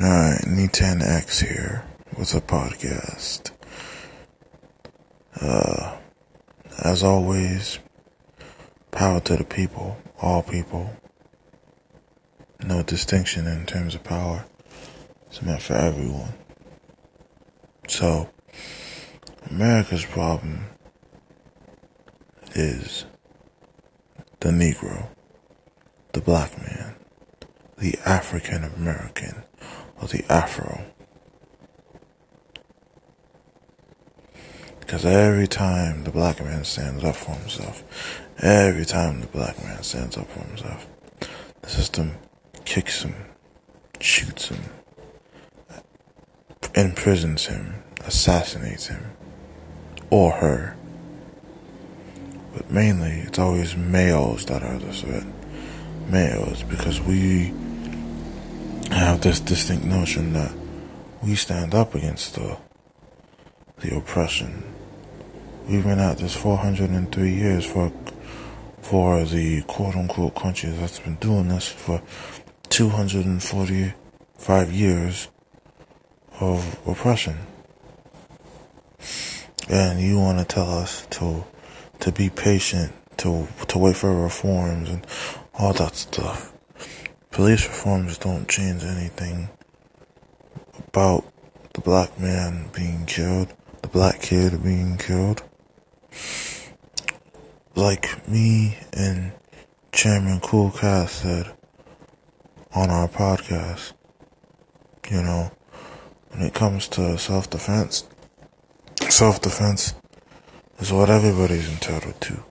Alright, N10X here with a podcast. Uh, as always, power to the people, all people. No distinction in terms of power. It's meant for everyone. So, America's problem is the Negro, the black man, the African American, or the Afro. Because every time the black man stands up for himself, every time the black man stands up for himself, the system kicks him, shoots him, imprisons him, assassinates him, or her. But mainly, it's always males that are the threat. Males, because we have this distinct notion that we stand up against the the oppression. We've been at this 403 years for for the quote unquote country that's been doing this for 245 years of oppression. And you want to tell us to to be patient, to to wait for reforms and all that stuff. Police reforms don't change anything about the black man being killed, the black kid being killed. Like me and Chairman Cool Cass said on our podcast, you know, when it comes to self defense, self defense is what everybody's entitled to,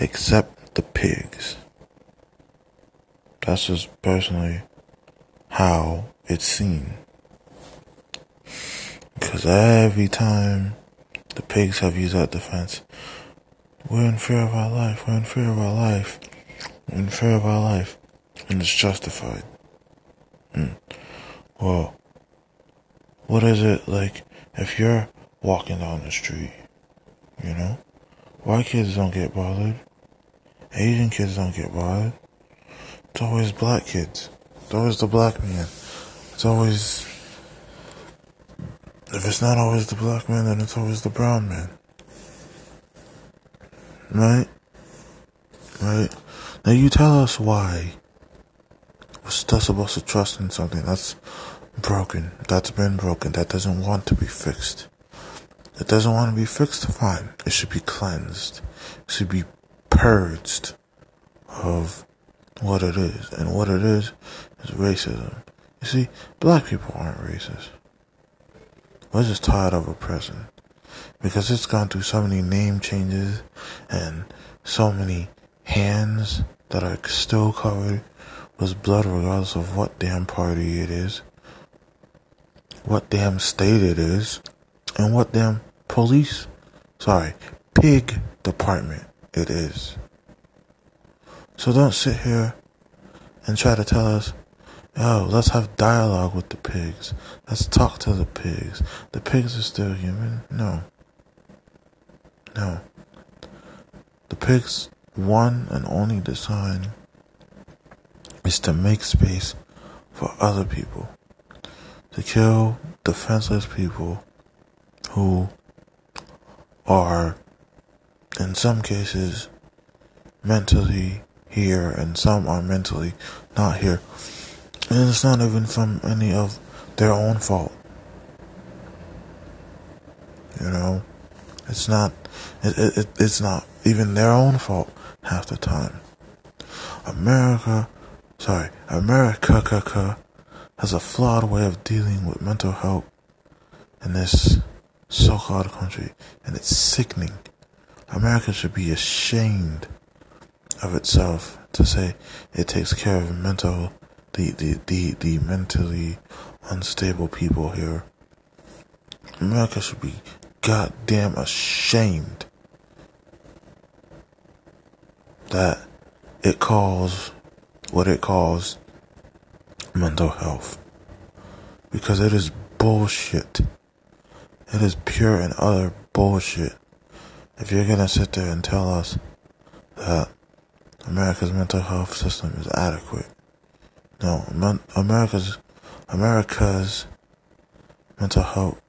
except the pigs. That's just personally how it's seen. Because every time the pigs have used that defense, we're in fear of our life, we're in fear of our life, we're in fear of our life, and it's justified. Hmm. Well, what is it like if you're walking down the street, you know? White kids don't get bothered. Asian kids don't get bothered. It's always black kids. It's always the black man. It's always. If it's not always the black man, then it's always the brown man. Right? Right? Now you tell us why we're still supposed to trust in something that's broken, that's been broken, that doesn't want to be fixed. It doesn't want to be fixed, fine. It should be cleansed. It should be purged of what it is. And what it is is racism. You see, black people aren't racist. We're just tired of oppression. Because it's gone through so many name changes and so many hands that are still covered with blood regardless of what damn party it is, what damn state it is, and what damn police, sorry, pig department it is. So don't sit here and try to tell us, oh, let's have dialogue with the pigs. Let's talk to the pigs. The pigs are still human. No. No. The pigs' one and only design is to make space for other people. To kill defenseless people who are, in some cases, mentally here and some are mentally not here. And it's not even from any of their own fault. You know, it's not, it, it, it, it's not even their own fault half the time. America, sorry, America has a flawed way of dealing with mental health in this so-called country, and it's sickening. America should be ashamed of itself to say it takes care of mental the, the, the, the mentally unstable people here. America should be goddamn ashamed that it calls what it calls mental health. Because it is bullshit. It is pure and utter bullshit. If you're gonna sit there and tell us that America's mental health system is adequate. No, America's America's mental health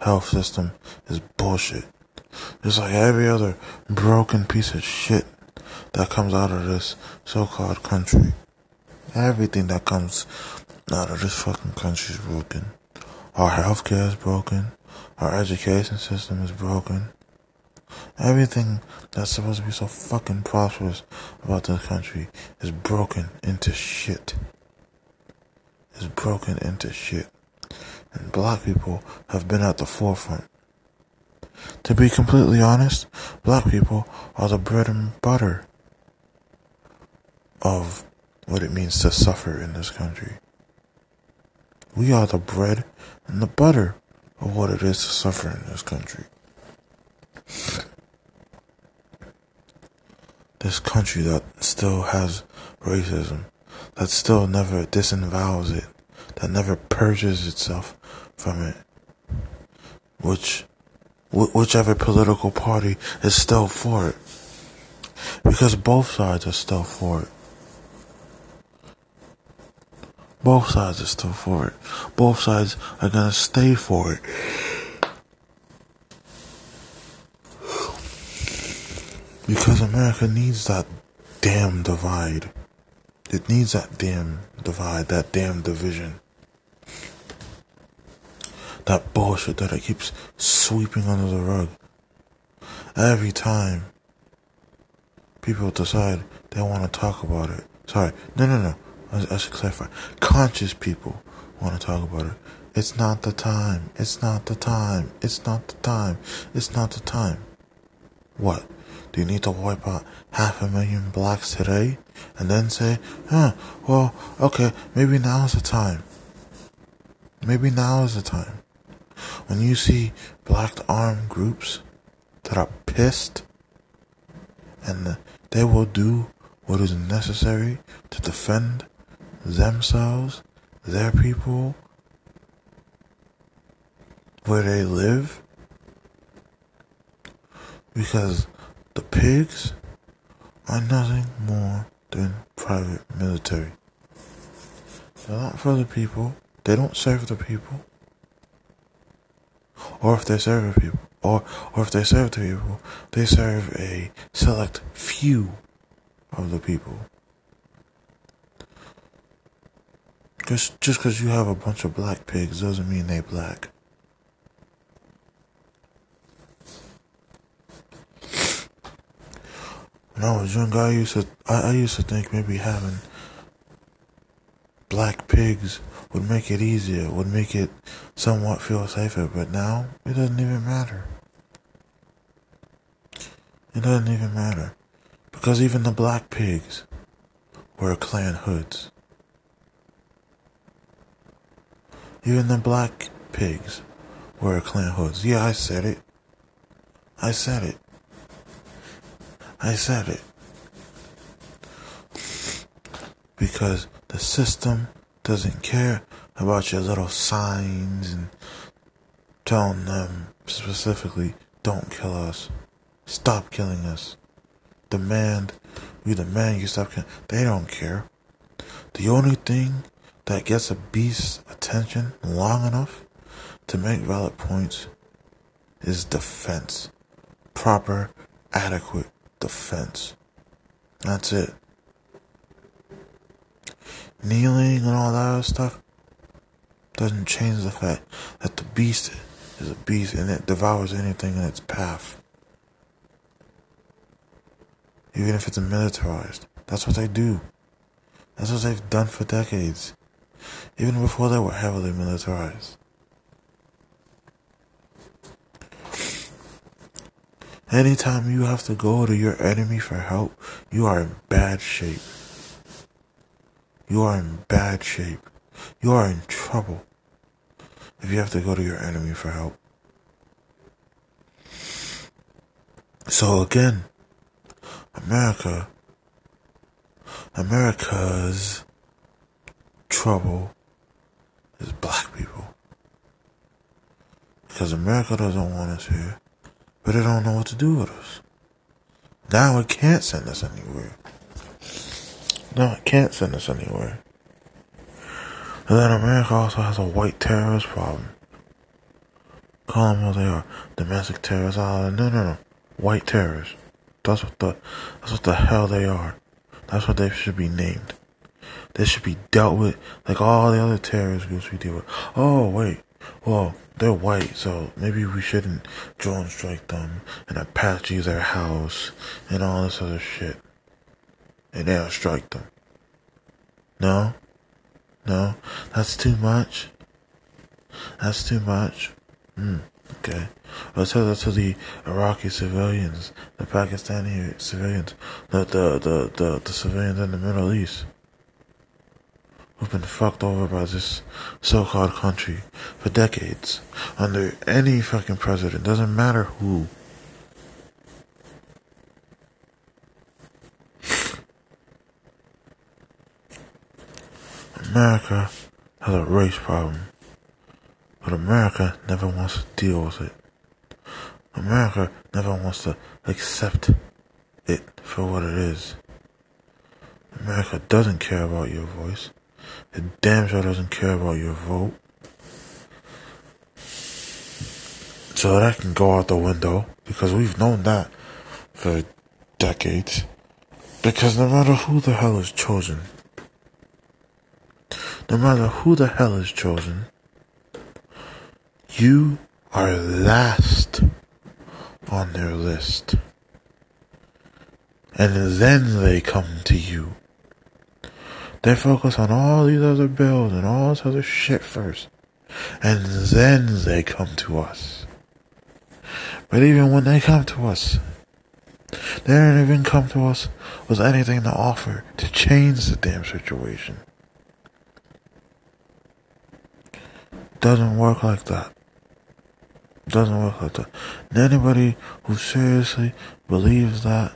health system is bullshit. Just like every other broken piece of shit that comes out of this so-called country. Everything that comes out of this fucking country is broken. Our healthcare is broken. Our education system is broken. Everything that's supposed to be so fucking prosperous about this country is broken into shit. Is broken into shit. And black people have been at the forefront. To be completely honest, black people are the bread and butter of what it means to suffer in this country. We are the bread and the butter of what it is to suffer in this country. This country that still has racism, that still never disavows it, that never purges itself from it, which whichever political party is still for it. Because both sides are still for it. Both sides are still for it. Both sides are gonna stay for it. Because America needs that damn divide. It needs that damn divide, that damn division. That bullshit that it keeps sweeping under the rug. Every time people decide they want to talk about it. Sorry, no, no, no. I, I should clarify. Conscious people want to talk about it. It's not the time. It's not the time. It's not the time. It's not the time. What? Do you need to wipe out half a million blacks today? And then say, huh, well, okay, maybe now is the time. Maybe now is the time. When you see black armed groups that are pissed and they will do what is necessary to defend themselves, their people, where they live. Because the pigs are nothing more than private military. They're not for the people. They don't serve the people. Or if they serve the people, or, or if they serve the people, they serve a select few of the people. Just just because you have a bunch of black pigs doesn't mean they black. When I was young, I used to I, I used to think maybe having black pigs would make it easier, would make it somewhat feel safer, but now it doesn't even matter. It doesn't even matter. Because even the black pigs wear Klan hoods. Even the black pigs wear Klan hoods. Yeah, I said it. I said it. I said it. Because the system doesn't care about your little signs and telling them specifically, don't kill us. Stop killing us. Demand, we demand you stop killing. They don't care. The only thing that gets a beast's attention long enough to make valid points is defense. Proper, adequate defense. That's it. Kneeling and all that other stuff doesn't change the fact that the beast is a beast and it devours anything in its path. Even if it's militarized. That's what they do. That's what they've done for decades even before they were heavily militarized. Anytime you have to go to your enemy for help, you are in bad shape. You are in bad shape. You are in trouble if you have to go to your enemy for help. So again, America, America's trouble is black people. Because America doesn't want us here, but they don't know what to do with us. Now it can't send us anywhere. No, it can't send us anywhere. And then America also has a white terrorist problem. Call them what they are. Domestic terrorists. Uh, no, no, no. White terrorists. That's what the, that's what the hell they are. That's what they should be named. They should be dealt with like all the other terrorist groups we deal with. Oh, wait. Well, they're white, so maybe we shouldn't drone strike them and Apache their house and all this other shit. And they'll airstrike them. No? No? That's too much? That's too much? Hmm, okay. Let's tell that to the Iraqi civilians, the Pakistani civilians, the, the, the, the, the civilians in the Middle East who've been fucked over by this so-called country for decades under any fucking president. Doesn't matter who. America has a race problem, but America never wants to deal with it. America never wants to accept it for what it is. America doesn't care about your voice. It damn sure doesn't care about your vote. So that can go out the window because we've known that for decades. Because no matter who the hell is chosen, no matter who the hell is chosen, you are last on their list. And then they come to you. They focus on all these other bills and all this other shit first. And then they come to us. But even when they come to us, they don't even come to us with anything to offer to change the damn situation. Doesn't work like that. Doesn't work like that. And anybody who seriously believes that,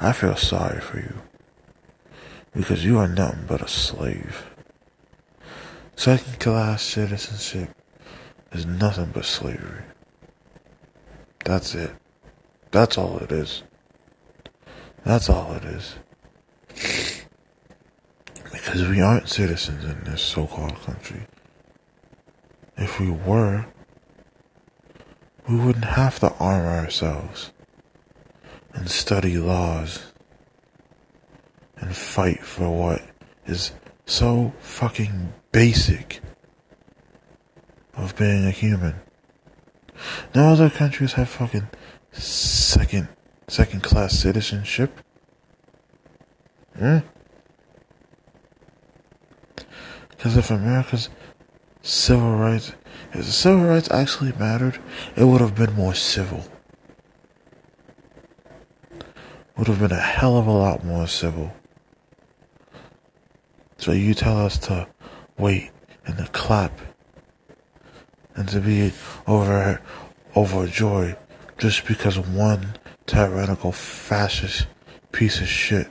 I feel sorry for you. Because you are nothing but a slave. Second class citizenship is nothing but slavery. That's it. That's all it is. That's all it is. Because we aren't citizens in this so called country. If we were, we wouldn't have to arm ourselves and study laws and fight for what is so fucking basic of being a human. No other countries have fucking second second class citizenship. Hmm? Because if America's civil rights, if the civil rights actually mattered, it would have been more civil. Would have been a hell of a lot more civil. So you tell us to wait and to clap and to be over overjoyed just because one tyrannical fascist piece of shit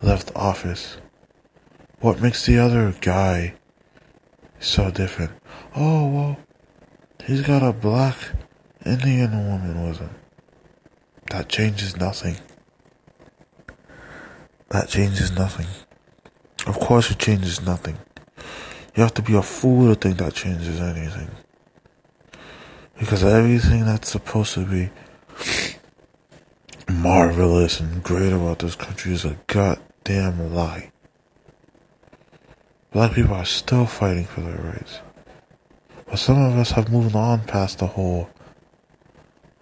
left office. What makes the other guy so different? Oh well, he's got a black Indian woman with him. That changes nothing. That changes nothing. Of course, it changes nothing. You have to be a fool to think that changes anything. Because everything that's supposed to be marvelous and great about this country is a goddamn lie. Black people are still fighting for their rights. But some of us have moved on past the whole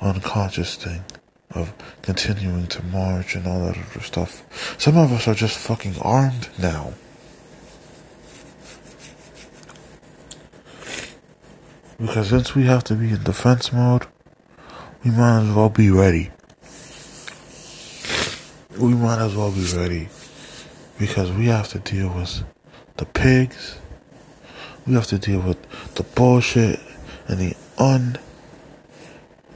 unconscious thing of continuing to march and all that other stuff. Some of us are just fucking armed now. Because since we have to be in defense mode, we might as well be ready. We might as well be ready. Because we have to deal with the pigs. We have to deal with the bullshit and the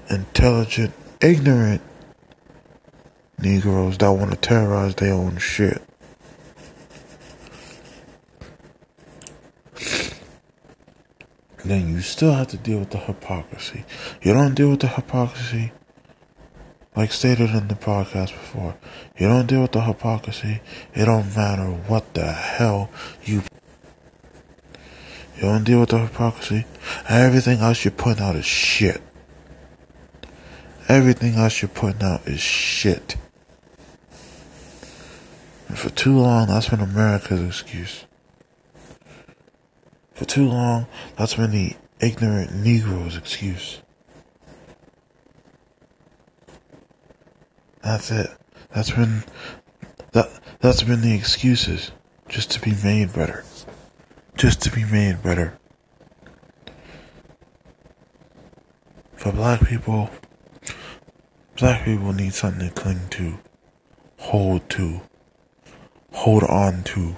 unintelligent ignorant Negroes that want to terrorize their own shit. Then you still have to deal with the hypocrisy. You don't deal with the hypocrisy, like stated in the podcast before, you don't deal with the hypocrisy, it don't matter what the hell you you don't deal with the hypocrisy. Everything else you're putting out is shit. Everything else you're putting out is shit. And for too long, that's been America's excuse. For too long, that's been the ignorant Negro's excuse. That's it. That's been that that's been the excuses just to be made better just to be made better. For black people, black people need something to cling to, hold to, hold on to.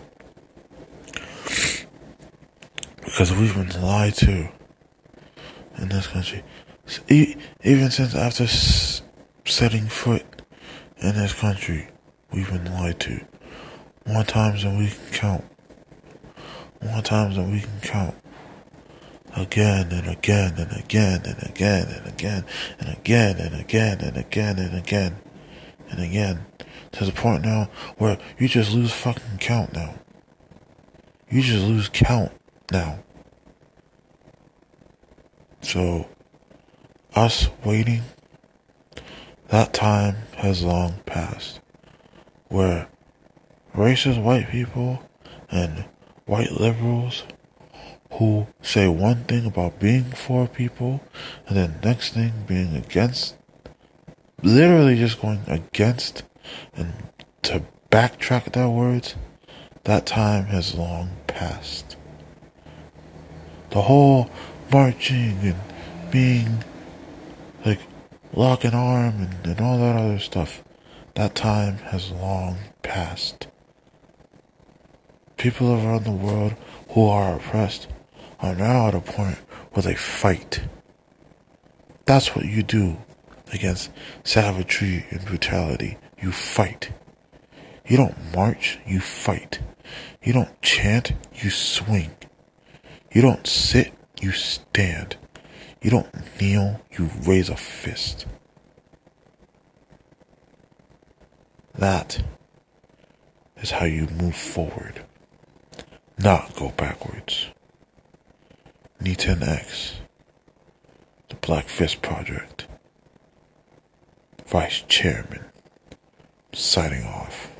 Because we've been lied to in this country. Even since after setting foot in this country, we've been lied to. More times than we can count more times than we can count. Again and again and again and again and again and again and again and again and again and again. To the point now where you just lose fucking count now. You just lose count now. So, us waiting, that time has long passed. Where racist white people and white liberals who say one thing about being for people and then next thing being against literally just going against and to backtrack their words that time has long passed. The whole marching and being like lock and arm and, and all that other stuff that time has long passed. People around the world who are oppressed are now at a point where they fight. That's what you do against savagery and brutality. You fight. You don't march, you fight. You don't chant, you swing. You don't sit, you stand. You don't kneel, you raise a fist. That is how you move forward not go backwards. N10X, the Black Fist Project, Vice Chairman, signing off.